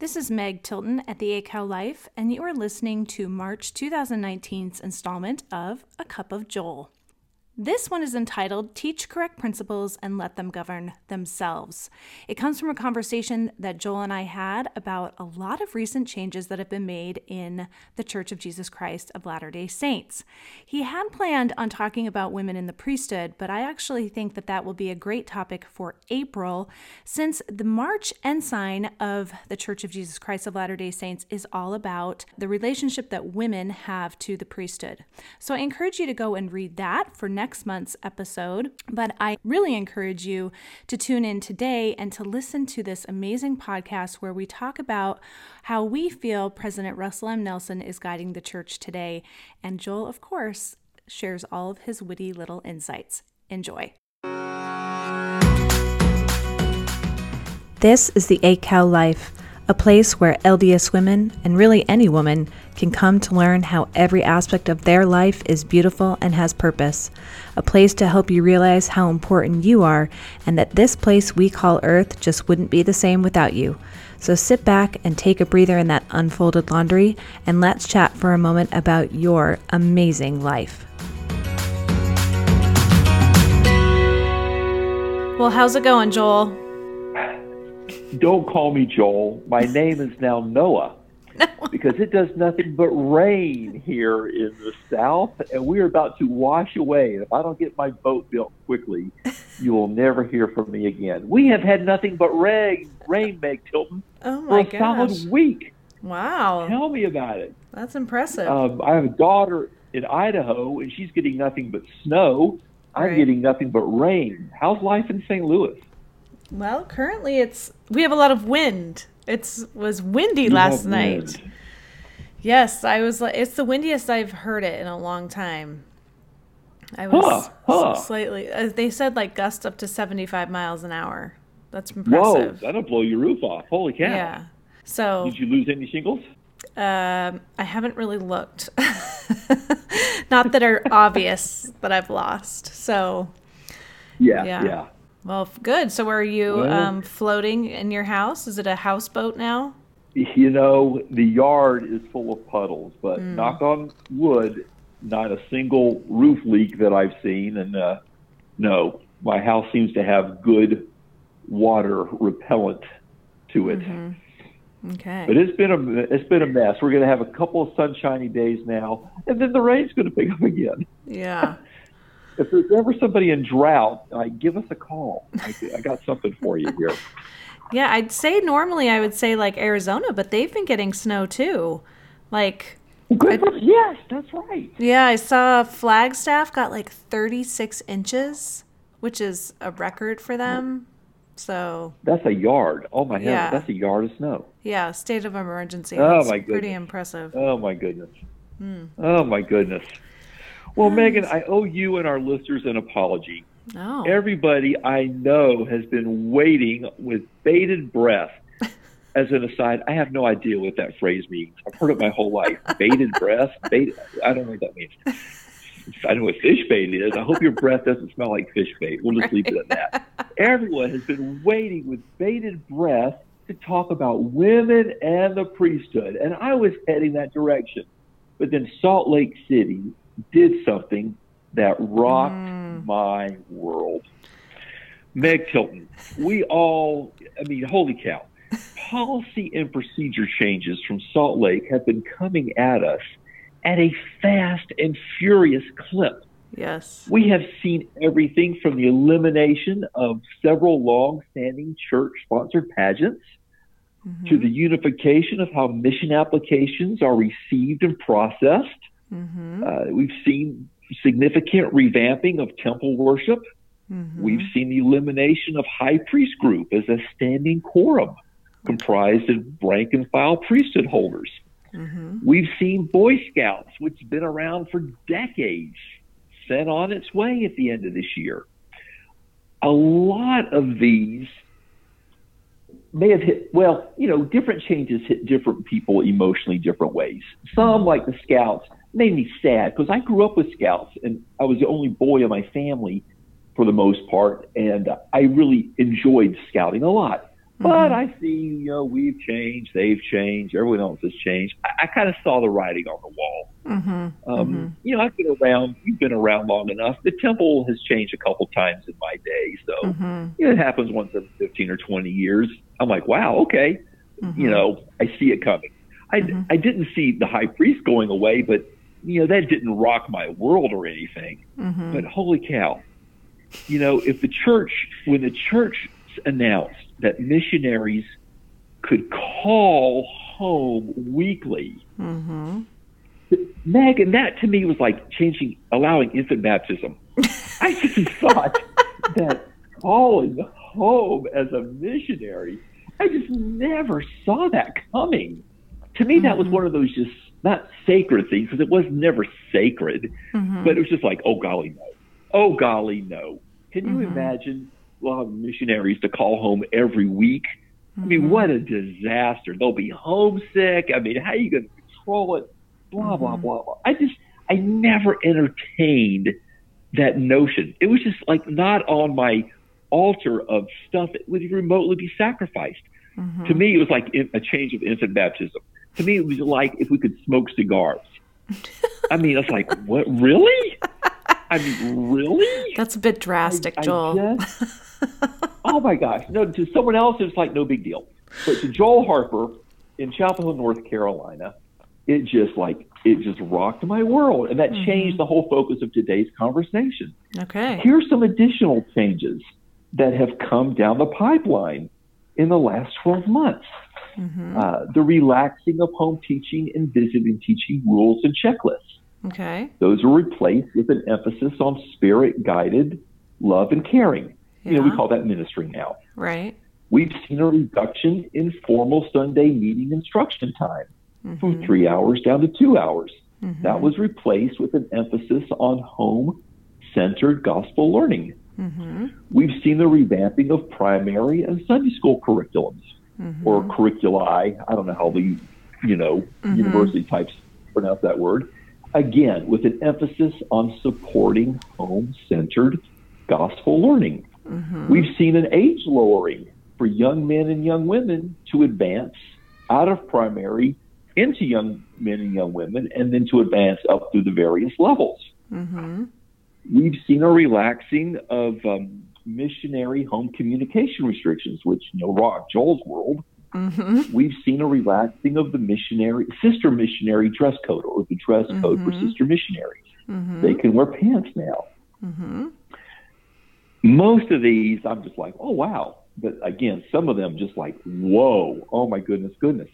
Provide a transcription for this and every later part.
This is Meg Tilton at the 8 Cow Life, and you are listening to March 2019's installment of A Cup of Joel. This one is entitled Teach Correct Principles and Let Them Govern Themselves. It comes from a conversation that Joel and I had about a lot of recent changes that have been made in the Church of Jesus Christ of Latter day Saints. He had planned on talking about women in the priesthood, but I actually think that that will be a great topic for April since the March ensign of the Church of Jesus Christ of Latter day Saints is all about the relationship that women have to the priesthood. So I encourage you to go and read that for next next month's episode. But I really encourage you to tune in today and to listen to this amazing podcast where we talk about how we feel President Russell M. Nelson is guiding the church today. And Joel, of course, shares all of his witty little insights. Enjoy. This is the 8 Cow Life a place where LDS women, and really any woman, can come to learn how every aspect of their life is beautiful and has purpose. A place to help you realize how important you are, and that this place we call Earth just wouldn't be the same without you. So sit back and take a breather in that unfolded laundry, and let's chat for a moment about your amazing life. Well, how's it going, Joel? Don't call me Joel. My name is now Noah. Because it does nothing but rain here in the south, and we're about to wash away. And if I don't get my boat built quickly, you will never hear from me again. We have had nothing but rain, rain, Meg Tilton, oh my for a gosh. solid week. Wow! Tell me about it. That's impressive. Um, I have a daughter in Idaho, and she's getting nothing but snow. I'm right. getting nothing but rain. How's life in St. Louis? Well, currently it's we have a lot of wind. It's was windy you last night. Wind. Yes, I was like it's the windiest I've heard it in a long time. I was huh, huh. slightly uh, they said like gust up to 75 miles an hour. That's impressive. Whoa, that'll blow your roof off. Holy cow. Yeah. So Did you lose any shingles? Um, I haven't really looked. Not that are obvious that I've lost. So yeah, yeah. yeah. Well, good. So, are you well, um, floating in your house? Is it a houseboat now? You know, the yard is full of puddles, but mm. knock on wood, not a single roof leak that I've seen. And uh, no, my house seems to have good water repellent to it. Mm-hmm. Okay. But it's been a it's been a mess. We're going to have a couple of sunshiny days now, and then the rain's going to pick up again. Yeah. if there's ever somebody in drought, like, give us a call. I, I got something for you here. Yeah, I'd say normally I would say like Arizona, but they've been getting snow too. Like, Good for, yes, that's right. Yeah, I saw Flagstaff got like 36 inches, which is a record for them. So that's a yard. Oh my yeah. that's a yard of snow. Yeah, state of emergency. Oh that's my goodness. Pretty impressive. Oh my goodness. Hmm. Oh my goodness. Well, Megan, I owe you and our listeners an apology. Oh. Everybody I know has been waiting with bated breath. As an aside, I have no idea what that phrase means. I've heard it my whole life. bated breath. Bait, I don't know what that means. I know what fish bait is. I hope your breath doesn't smell like fish bait. We'll just leave it at that. Everyone has been waiting with bated breath to talk about women and the priesthood, and I was heading that direction. But then Salt Lake City did something that rocked mm. my world. Meg Tilton, we all, I mean, holy cow. Policy and procedure changes from Salt Lake have been coming at us at a fast and furious clip. Yes. We have seen everything from the elimination of several long standing church sponsored pageants mm-hmm. to the unification of how mission applications are received and processed Mm-hmm. Uh, we've seen significant revamping of temple worship. Mm-hmm. We've seen the elimination of high priest group as a standing quorum comprised of rank and file priesthood holders. Mm-hmm. We've seen Boy Scouts, which has been around for decades, sent on its way at the end of this year. A lot of these may have hit, well, you know, different changes hit different people emotionally different ways. Some, like the Scouts, made me sad because I grew up with Scouts and I was the only boy in my family for the most part, and I really enjoyed scouting a lot. But I see, you know, we've changed, they've changed, everyone else has changed. I, I kind of saw the writing on the wall. Mm-hmm. Um, You know, I've been around, you've been around long enough. The temple has changed a couple times in my day. So Mm-hmm. you know, it happens once every 15 or 20 years. I'm like, wow, okay. You know, I see it coming. I, I didn't see the high priest going away, but, you know, that didn't rock my world or anything. Mm-hmm. But holy cow, you know, if the church, when the church announced that missionaries could call home weekly, Mm-hmm. Megan, that to me was like changing, allowing infant baptism. I just thought that calling home as a missionary, I just never saw that coming. To me, that was one of those just not sacred things because it was never sacred, mm-hmm. but it was just like, oh golly, no. Oh golly, no. Can you mm-hmm. imagine allowing missionaries to call home every week? I mean, mm-hmm. what a disaster. They'll be homesick. I mean, how are you going to control it? Blah, blah, blah, blah. I just, I never entertained that notion. It was just like not on my altar of stuff that would remotely be sacrificed. To me, it was like a change of infant baptism. To me, it was like if we could smoke cigars. I mean, it's like, what, really? I mean, really? That's a bit drastic, I Joel. just- oh my gosh! No, to someone else, it's like no big deal. But to Joel Harper in Chapel Hill, North Carolina, it just like it just rocked my world, and that mm-hmm. changed the whole focus of today's conversation. Okay. Here's some additional changes that have come down the pipeline in the last 12 months. Mm-hmm. Uh, the relaxing of home teaching and visiting teaching rules and checklists. Okay. Those are replaced with an emphasis on spirit guided love and caring. Yeah. You know, we call that ministry now. Right. We've seen a reduction in formal Sunday meeting instruction time from mm-hmm. three hours down to two hours. Mm-hmm. That was replaced with an emphasis on home centered gospel learning. We've seen the revamping of primary and Sunday school curriculums Mm-hmm. or curriculi. I don't know how the, you know, mm-hmm. university types pronounce that word. Again, with an emphasis on supporting home centered gospel learning. Mm-hmm. We've seen an age lowering for young men and young women to advance out of primary into young men and young women and then to advance up through the various levels. We've seen a relaxing of um, missionary home communication restrictions, which you know rock Joel's world. Mm-hmm. We've seen a relaxing of the missionary sister missionary dress code or the dress code for mm-hmm. sister missionaries. Mm-hmm. They can wear pants now. Most of these, I'm just like, oh wow. But again, some of them just like, whoa, oh my goodness, goodness.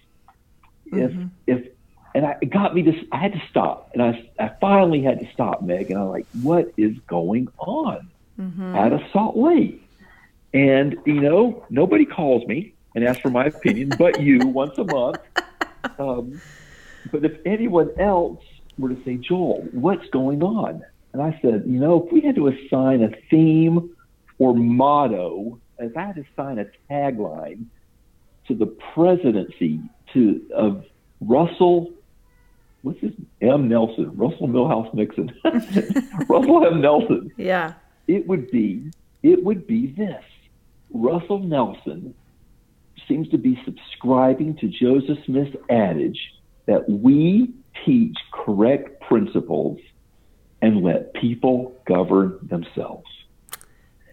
If if and I, it got me this. I had to stop, and I I finally had to stop, Meg, and I'm like, what is going on out of Salt Lake? And you know, nobody calls me and asks for my opinion, but you once a month. Um, but if anyone else were to say, Joel, what's going on? And I said, you know, if we had to assign a theme or motto, if I had to assign a tagline to the presidency to of Russell, what's his M. Nelson, Russell Milhouse Nixon, Russell M. Nelson, Yeah. It would be it would be this. Russell Nelson seems to be subscribing to Joseph Smith's adage that we teach correct principles and let people govern themselves.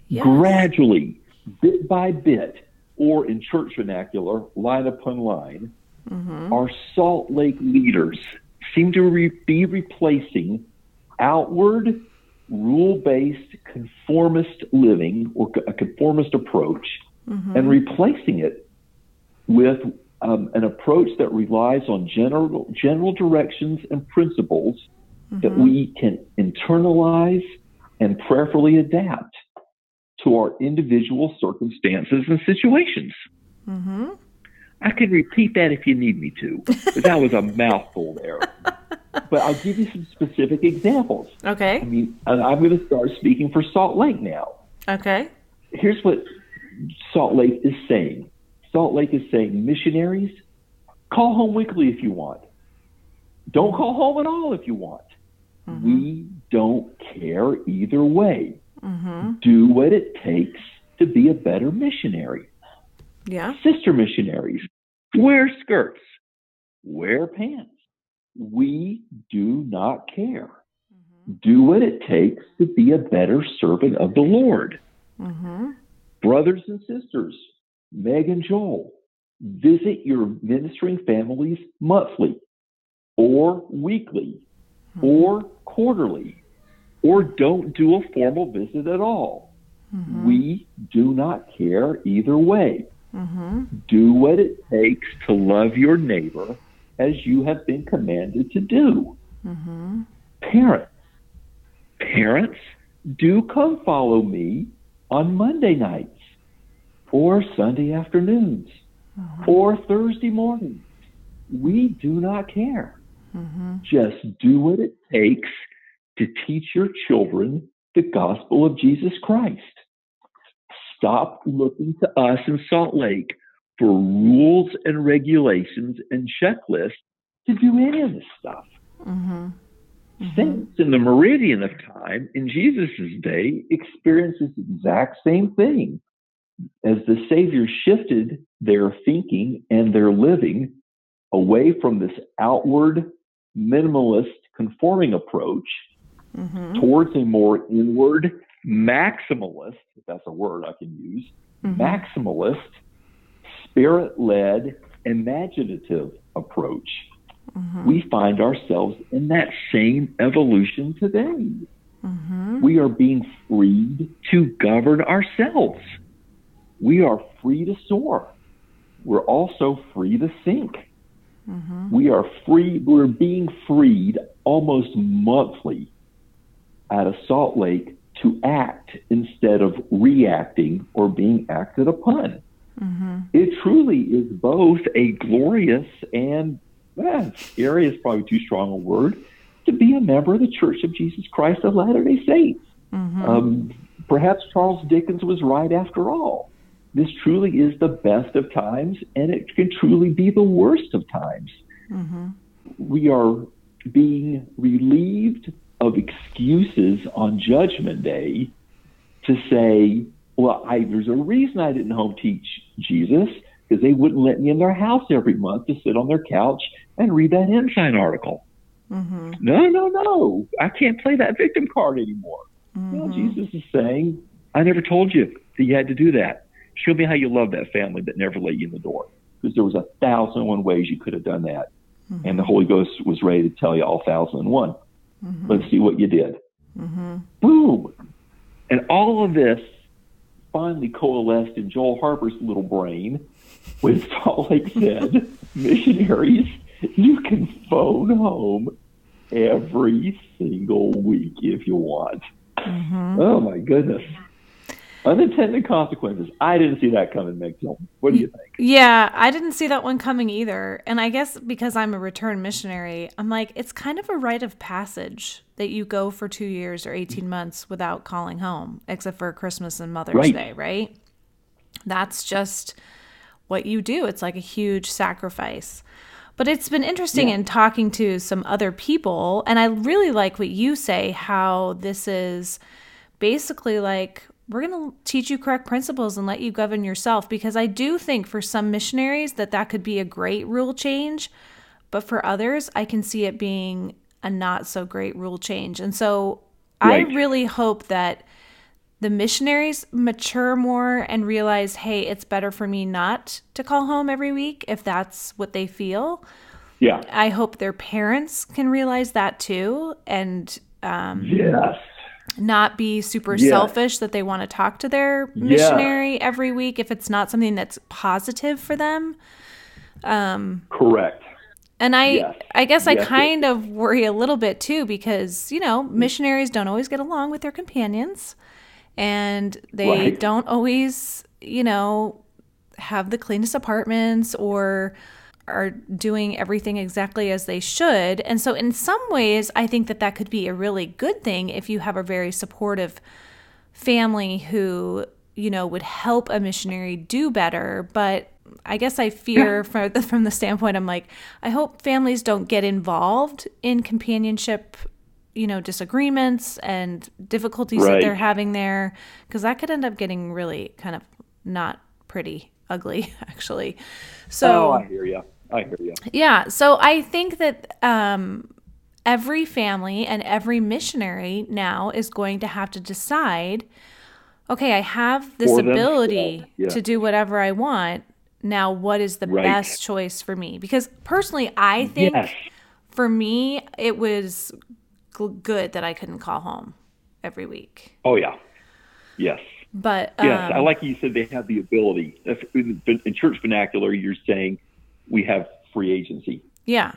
Yes. Gradually, bit by bit, or in church vernacular, line upon line, mm-hmm. our Salt Lake leaders seem to re- be replacing outward, rule based, conformist living or a conformist approach mm-hmm. and replacing it with um, an approach that relies on general, general directions and principles that mm-hmm. we can internalize and prayerfully adapt to our individual circumstances and situations. Mm-hmm. I can repeat that if you need me to, but that was a mouthful there. But I'll give you some specific examples. Okay. I mean, I'm going to start speaking for Salt Lake now. Okay. Here's what Salt Lake is saying Salt Lake is saying, missionaries, call home weekly if you want. Don't call home at all if you want. Mm-hmm. We don't care either way. Mm-hmm. Do what it takes to be a better missionary. Yeah. Sister missionaries wear skirts, wear pants. We do not care. Mm-hmm. Do what it takes to be a better servant of the Lord. Mm-hmm. Brothers and sisters, Meg and Joel, visit your ministering families monthly or weekly mm-hmm. or quarterly, or don't do a formal visit at all. Mm-hmm. We do not care either way. Mm-hmm. Do what it takes to love your neighbor as you have been commanded to do. Mm-hmm. Parents, parents, do come follow me on Monday nights or Sunday afternoons mm-hmm. or Thursday mornings. We do not care. Mm-hmm. Just do what it takes to teach your children the gospel of Jesus Christ. Stop looking to us in Salt Lake for rules and regulations and checklists to do any of this stuff. Mm-hmm. Mm-hmm. Saints in the meridian of time in Jesus' day experienced this exact same thing. As the Savior shifted their thinking and their living away from this outward minimalist conforming approach mm-hmm. towards a more inward maximalist, if that's a word I can use, mm-hmm. maximalist, spirit led, imaginative approach. Mm-hmm. We find ourselves in that same evolution today. Mm-hmm. We are being freed to govern ourselves. We are free to soar. We're also free to sink. Mm-hmm. We are free, we're being freed almost monthly at a Salt Lake to act instead of reacting or being acted upon. Mm-hmm. It truly is both a glorious and eh, scary is probably too strong a word to be a member of the Church of Jesus Christ of Latter day Saints. Mm-hmm. Um, perhaps Charles Dickens was right after all. This truly is the best of times, and it can truly be the worst of times. Mm-hmm. We are being relieved of excuses on Judgment Day to say, well, I, there's a reason I didn't home teach Jesus because they wouldn't let me in their house every month to sit on their couch and read that Ensign article. Mm-hmm. No, no, no. I can't play that victim card anymore. Mm-hmm. Well, Jesus is saying, I never told you that you had to do that. Show me how you love that family that never let you in the door. Because there was a thousand and one ways you could have done that. Mm-hmm. And the Holy Ghost was ready to tell you all thousand and one. Mm-hmm. Let's see what you did. Mm-hmm. Boom. And all of this finally coalesced in Joel Harper's little brain when Salt Lake said, missionaries, you can phone home every single week if you want. Mm-hmm. Oh my goodness. Unintended consequences. I didn't see that coming, Meg. What do you think? Yeah, I didn't see that one coming either. And I guess because I'm a return missionary, I'm like, it's kind of a rite of passage that you go for two years or 18 months without calling home, except for Christmas and Mother's right. Day, right? That's just what you do. It's like a huge sacrifice. But it's been interesting yeah. in talking to some other people. And I really like what you say, how this is basically like we're going to teach you correct principles and let you govern yourself because I do think for some missionaries that that could be a great rule change, but for others I can see it being a not so great rule change. And so right. I really hope that the missionaries mature more and realize, hey, it's better for me not to call home every week if that's what they feel. Yeah. I hope their parents can realize that too. And um, yes not be super yeah. selfish that they want to talk to their missionary yeah. every week if it's not something that's positive for them. Um, Correct. And I, yes. I guess yes, I kind yes. of worry a little bit too because you know missionaries don't always get along with their companions, and they right. don't always, you know, have the cleanest apartments or are doing everything exactly as they should. And so, in some ways, I think that that could be a really good thing if you have a very supportive family who, you know, would help a missionary do better. But I guess I fear from the, from the standpoint, I'm like, I hope families don't get involved in companionship, you know, disagreements and difficulties right. that they're having there, because that could end up getting really kind of not pretty ugly, actually. So oh, I hear you. I hear you. Yeah. So I think that um, every family and every missionary now is going to have to decide okay, I have this ability yeah. to do whatever I want. Now, what is the right. best choice for me? Because personally, I think yes. for me, it was good that I couldn't call home every week. Oh, yeah. Yes. But um, yes, I um, like you said they have the ability. In church vernacular, you're saying we have free agency. Yeah.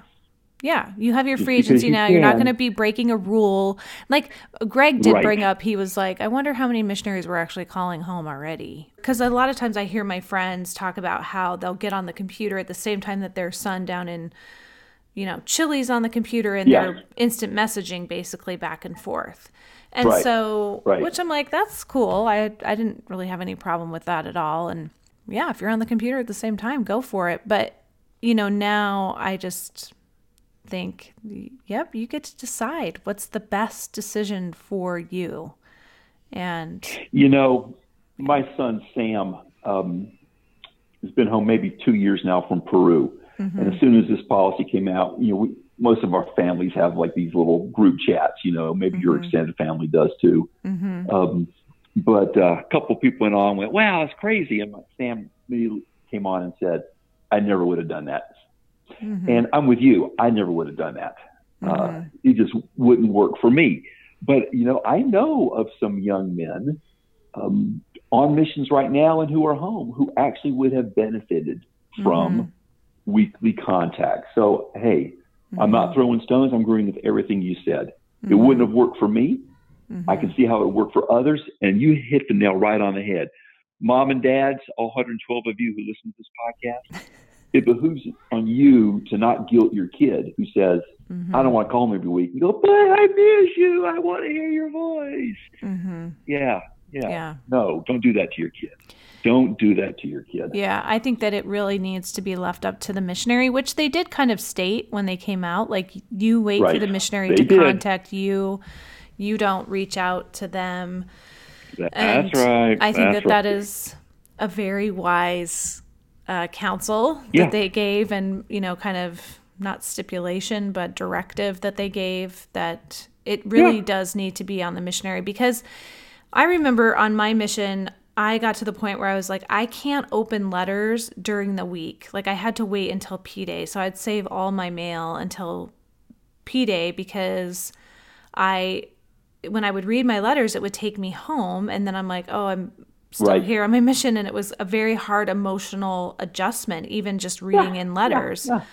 Yeah, you have your free agency you now. Can. You're not going to be breaking a rule. Like Greg did right. bring up, he was like, I wonder how many missionaries were actually calling home already. Because a lot of times I hear my friends talk about how they'll get on the computer at the same time that their son down in, you know, Chile's on the computer and yeah. they're instant messaging basically back and forth. And right. so, right. which I'm like, that's cool. I I didn't really have any problem with that at all. And yeah, if you're on the computer at the same time, go for it. But you know, now I just think, yep, you get to decide what's the best decision for you. And you know, my son Sam um, has been home maybe two years now from Peru, mm-hmm. and as soon as this policy came out, you know, we, most of our families have like these little group chats. You know, maybe mm-hmm. your extended family does too. Mm-hmm. Um, but uh, a couple people went on and went, "Wow, it's crazy!" And Sam came on and said, "I never would have done that." Mm-hmm. And I'm with you. I never would have done that. Uh, mm-hmm. Uh, it just wouldn't work for me. But, you know, I know of some young men um, on missions right now and who are home who actually would have benefited from mm-hmm. weekly contact. So, hey, I'm not mm-hmm. throwing stones. I'm agreeing with everything you said. It mm-hmm. wouldn't have worked for me. I can see how it worked for others. And you hit the nail right on the head. Mom and dads, all 112 of you who listen to this podcast, it behooves on you to not guilt your kid who says, mm-hmm. I don't want to call him every week. You go, but I miss you. I want to hear your voice. Mm-hmm. Yeah, yeah. Yeah. No, don't do that to your kid. Don't do that to your kid. Yeah, I think that it really needs to be left up to the missionary, which they did kind of state when they came out. Like, you wait right. for the missionary they to did. contact you, you don't reach out to them. That's and right. I think That's that right. that is a very wise uh, counsel yeah. that they gave and you know kind of not stipulation but directive that they gave that it really yeah. does need to be on the missionary because i remember on my mission i got to the point where i was like i can't open letters during the week like i had to wait until p day so i'd save all my mail until p day because i when i would read my letters it would take me home and then i'm like oh i'm still right. here on my mission. And it was a very hard emotional adjustment even just reading yeah, in letters. yeah, yeah.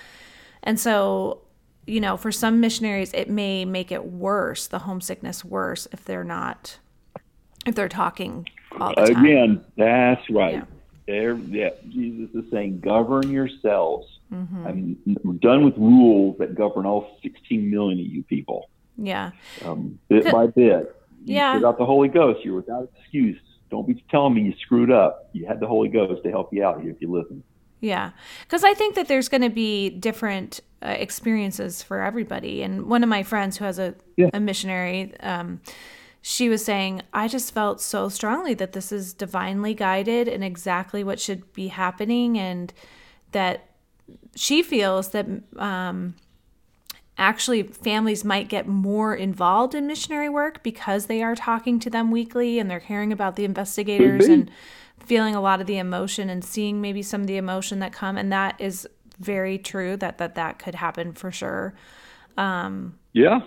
and so you know for some missionaries it may make it worse the homesickness worse if they're not if they're talking all the time. Again that's right. There yeah jesus is saying govern yourselves. Mm-hmm. i'm we're done with rules that govern all 16 million of you people yeah um, bit by bit you yeah without the holy ghost you're without excuse don't be telling me you screwed up. You had the Holy Ghost to help you out here if you listen. Yeah, because I think that there's going to be different uh, experiences for everybody. And one of my friends who has a, yeah. a missionary, um, she was saying, I just felt so strongly that this is divinely guided and exactly what should be happening. And that she feels that um, actually families might get more involved in missionary work because they are talking to them weekly and they're hearing about the investigators and feeling a lot of the emotion and seeing maybe some of the emotion that come. And that is very true that that that could happen for sure. Um yeah.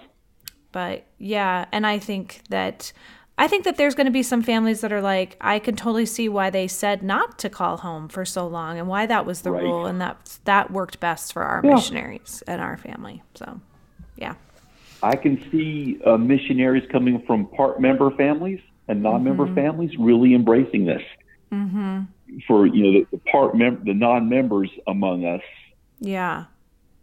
but yeah and i think that I think that there's going to be some families that are like, I can totally see why they said not to call home for so long and why that was the right. rule and that that worked best for our yeah. missionaries and our family. So, yeah. I can see uh, missionaries coming from part member families and non-member mm-hmm. families really embracing this. Mm-hmm. For you know the, the part mem- the non-members among us, yeah,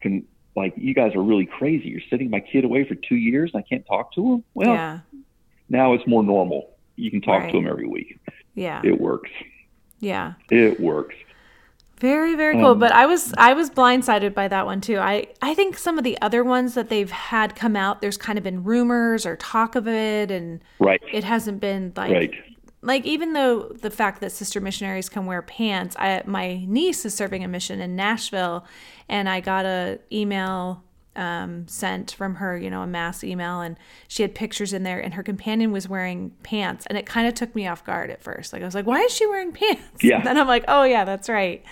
can like you guys are really crazy. You're sending my kid away for two years and I can't talk to him. Well, yeah now it's more normal. You can talk right. to them every week. Yeah. It works. Yeah. It works. Very very cool, um, but I was I was blindsided by that one too. I I think some of the other ones that they've had come out, there's kind of been rumors or talk of it, and right, it hasn't been like right. like even though the fact that sister missionaries can wear pants, I my niece is serving a mission in Nashville, and I got a email um, sent from her, you know, a mass email, and she had pictures in there, and her companion was wearing pants, and it kind of took me off guard at first. Like I was like, why is she wearing pants? Yeah. And then I'm like, oh yeah, that's right.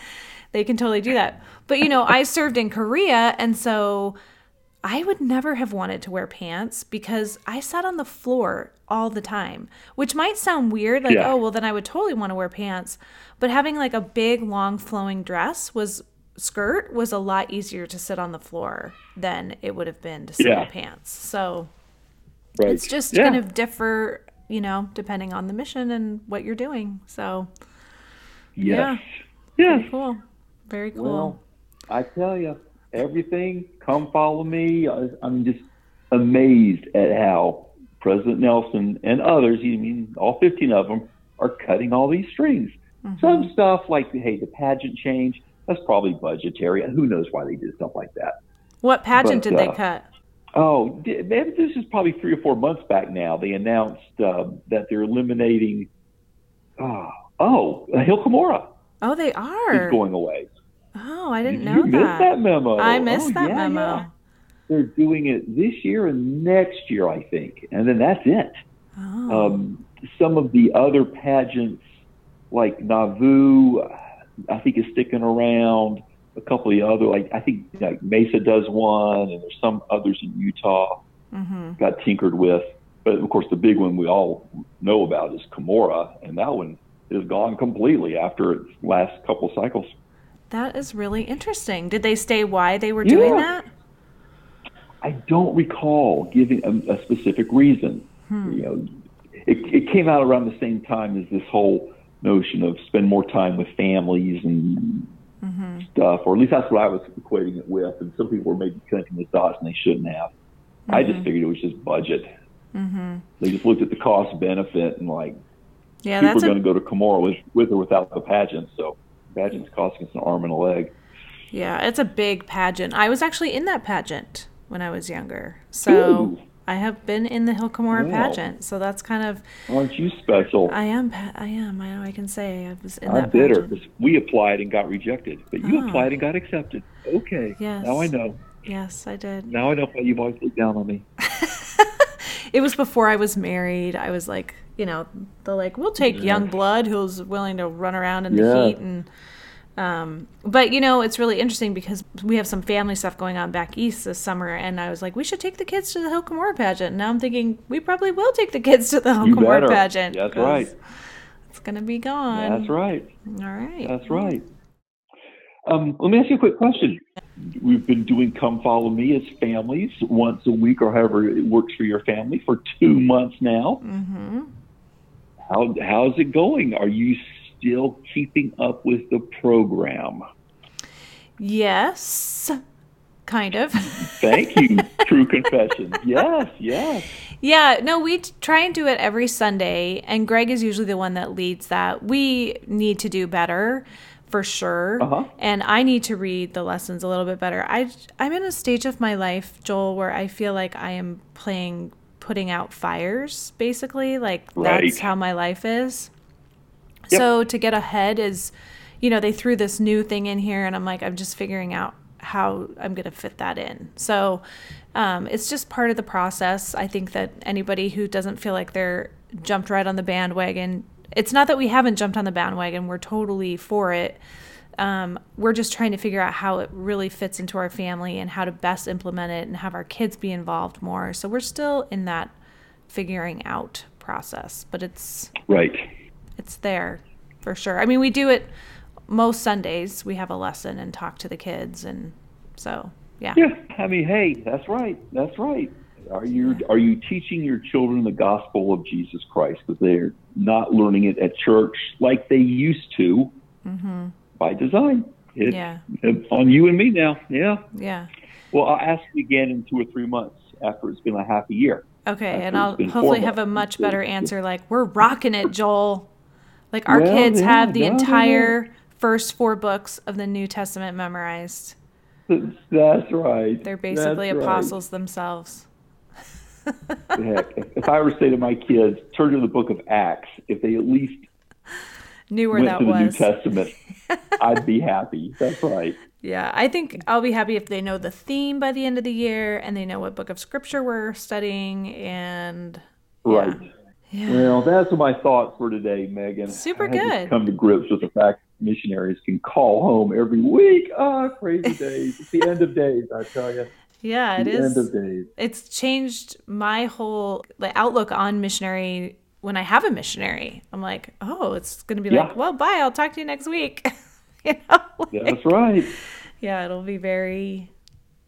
They can totally do that. But you know, I served in Korea, and so I would never have wanted to wear pants because I sat on the floor all the time, which might sound weird. Like, Yeah. oh, well, then I would totally want to wear pants. But having like a big, long, flowing dress was skirt was a lot easier to sit on the floor than it would have been to sit Yeah. in pants. So Right. it's just Yeah. kind of differ, you know, depending on the mission and what you're doing. So yes. yeah. Yes. cool. Very cool. Well, I tell you, everything. Come follow me. I- I'm just amazed at how President Nelson and others, I mean, all 15 of them, are cutting all these strings. Mm-hmm. Some stuff like, hey, the pageant change, that's probably budgetary. Who knows why they did stuff like that? what pageant but, did they uh, cut? Oh, maybe this is probably three or four months back now. They announced um, that they're eliminating. Oh, oh, Hill Cumorah Oh, they are. is going away. Oh, I didn't Did know you that. miss that memo? I missed Oh, that yeah, memo. yeah. They're doing it this year and next year, I think, and then that's it. Oh. Um, some of the other pageants, like Nauvoo, I think is sticking around. A couple of the other, like I think like Mesa does one, and there's some others in Utah hmm got tinkered with. But of course, the big one we all know about is Cumorah, and that one is gone completely after its last couple cycles. That is really interesting. Did they say why they were doing Yeah. that? I don't recall giving a, a specific reason. Hmm. You know, it, it came out around the same time as this whole notion of spend more time with families and Mm-hmm. stuff, or at least that's what I was equating it with. And some people were maybe connecting the dots and they shouldn't have. I Mm-hmm. just figured it was just budget. Mm-hmm. They just looked at the cost benefit and like Yeah, people are going to go to Cumorah with, with or without the pageant. So pageant's costing us an arm and a leg. yeah, it's a big pageant. I was actually in that pageant when I was younger, so Ooh. I have been in the Hill Cumorah Wow. pageant. So that's kind of Aren't you special? I am. I am. I know. I can say I was in I'm that bitter because we applied and got rejected, but you Oh. applied and got accepted. Okay. Yes. Now I know. Yes, I did. Now I know why you've always looked down on me. It was before I was married. I was like, you know, the like, we'll take young blood who's willing to run around in the heat and. Um, but you know, it's really interesting because we have some family stuff going on back east this summer, and I was like, we should take the kids to the Hill pageant. And now I'm thinking we probably will take the kids to the Hill You Cumorah better. pageant. That's right. It's gonna be gone. That's right. All right. That's right. Um, let me ask you a quick question. We've been doing Come Follow Me as families once a week or however it works for your family for two months now. Mm-hmm. How, how's it going? Are you still keeping up with the program? Yes, kind of. Thank you. True confession. Yes, yes. Yeah, no, we try and do it every Sunday, and Greg is usually the one that leads that. We need to do better for sure, Uh-huh. and I need to read the lessons a little bit better. I I'm in a stage of my life, Joel, where I feel like I am playing putting out fires, basically. Like Right. that's how my life is. Yep. So to get ahead is, you know, they threw this new thing in here, and I'm like, I'm just figuring out how I'm going to fit that in. So um, it's just part of the process. I think that anybody who doesn't feel like they're jumped right on the bandwagon, it's not that we haven't jumped on the bandwagon, we're totally for it. Um, we're just trying to figure out how it really fits into our family and how to best implement it and have our kids be involved more. So we're still in that figuring out process, but it's Right. It's there for sure. I mean, we do it most Sundays. We have a lesson and talk to the kids, and so yeah. Yeah, I mean, hey, that's right. That's right. Are you are you teaching your children the gospel of Jesus Christ because they're not learning it at church like they used to mm-hmm. by design? It's, Yeah. it's on you and me now. Yeah. Yeah. Well, I'll ask you again in two or three months after it's been a half a year. Okay, After and I'll hopefully have a much better answer. Like we're rocking it, Joel. Like our Well, kids yeah, have the no, no, no. entire first four books of the New Testament memorized. That's right. They're basically That's right. apostles themselves. Heck, if, I ever say to my kids, turn to the book of Acts, if they at least knew where that the New. Testament, I'd be happy. That's right. Yeah, I think I'll be happy if they know the theme by the end of the year and they know what book of scripture we're studying and. Right. Yeah. Well, that's my thoughts for today, Megan. Super good. come to grips with the fact missionaries can call home every week. Ah, crazy days. It's the end of days, I tell you. Yeah, it the is. end of days. It's changed my whole like outlook on missionary when I have a missionary. I'm like, "Oh, it's going to be like, well, bye. I'll talk to you next week." you know? Like- That's right. yeah, it'll be very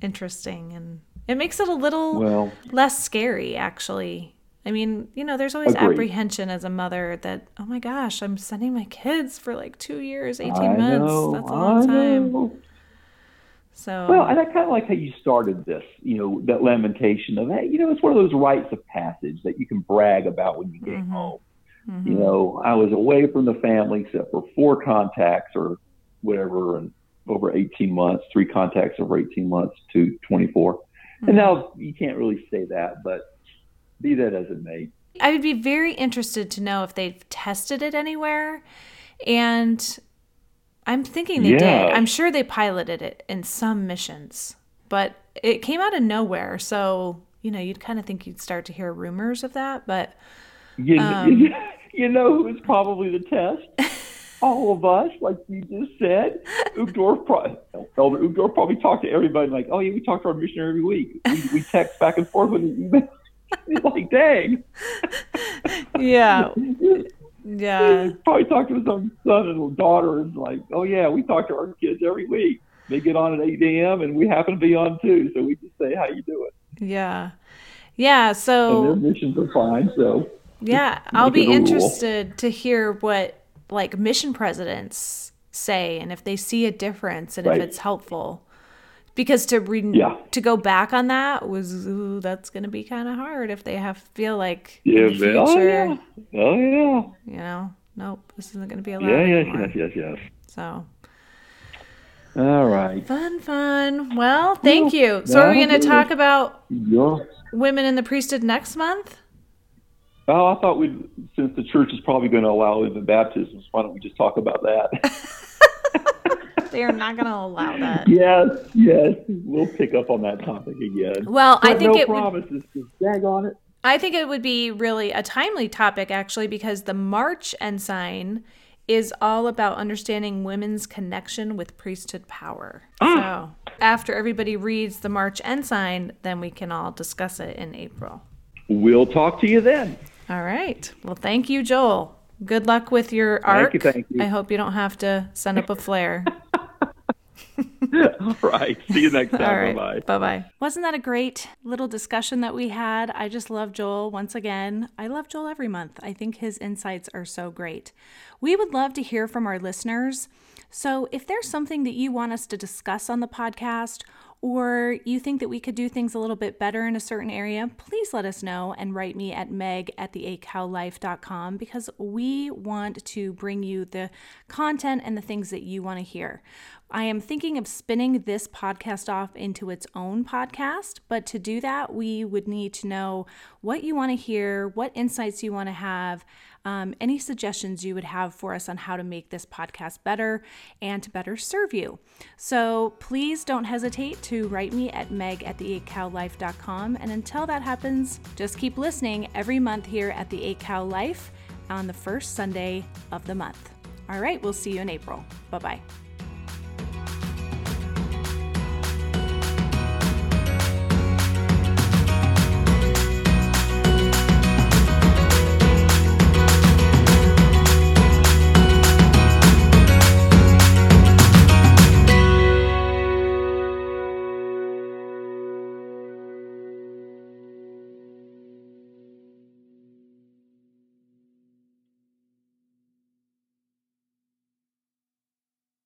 interesting and it makes it a little Well, less scary actually i mean you know there's always Agreed. apprehension as a mother that oh my gosh i'm sending my kids for like two years 18 I months know, that's a long I time know. so Well, and I kind of like how you started this, you know, that lamentation of, hey, you know, it's one of those rites of passage that you can brag about when you get Mhm. home. mhm. You know, I was away from the family except for four contacts or whatever, and over 18 months, three contacts over 18 months to 24. Mhm. And now you can't really say that, but be that as it may. i would be very interested to know if they've tested it anywhere and i'm thinking they did i'm sure they piloted it in some missions but it came out of nowhere so you know you'd kind of think you'd start to hear rumors of that but You, Um, you know who's probably the test? All of us, like you just said. Uchtdorf, pro- Elder probably talked to everybody like, oh yeah, we talk to our missionary every week. We, we text back and forth with an email. Like, dang. yeah yeah probably talked to his own son and daughter and like, oh yeah, we talk to our kids every week. They get on at 8 a.m. and we happen to be on too, so we just say, how you doing? Yeah. Yeah. So And their missions are fine, so yeah, I'll be it a rule. interested to hear what like mission presidents say and if they see a difference and Right. if it's helpful. Because to re- Yeah. to go back on that was ooh, that's going to be kind of hard if they have feel like yeah, in the oh, future, oh yeah, oh yeah, you know, nope, this isn't going to be allowed yeah, yes, anymore. yes, yes, yes. So, All right. fun, fun. Well, thank you. So, are we going to talk about Yeah. women in the priesthood next month? Oh, I thought we'd, since the church is probably going to allow infant baptisms, why don't we just talk about that? They are not going to allow that. yes, yes. We'll pick up on that topic again. Well, I think no it would promises. Just dag on it. I think it would be really a timely topic, actually, because the March ensign is all about understanding women's connection with priesthood power. Ah. So, after everybody reads the March ensign, then we can all discuss it in April. We'll talk to you then. All right. Well, thank you, Joel. Good luck with your Thank you, thank you. I hope you don't have to send up a flare. All right. See you next time. Right. Bye bye. Bye bye. Wasn't that a great little discussion that we had? I just love Joel once again. I love Joel every month. I think his insights are so great. We would love to hear from our listeners. So if there's something that you want us to discuss on the podcast, or you think that we could do things a little bit better in a certain area, please let us know and write me at meg at the8cowlife.com because we want to bring you the content and the things that you want to hear. I am thinking of spinning this podcast off into its own podcast, but to do that, we would need to know what you want to hear, what insights you want to have, um, any suggestions you would have for us on how to make this podcast better and to better serve you. So please don't hesitate to write me at meg at the8cowlife.com. And until that happens, just keep listening every month here at the 8 Cow Life on the first Sunday of the month. All right, we'll see you in April. Bye bye.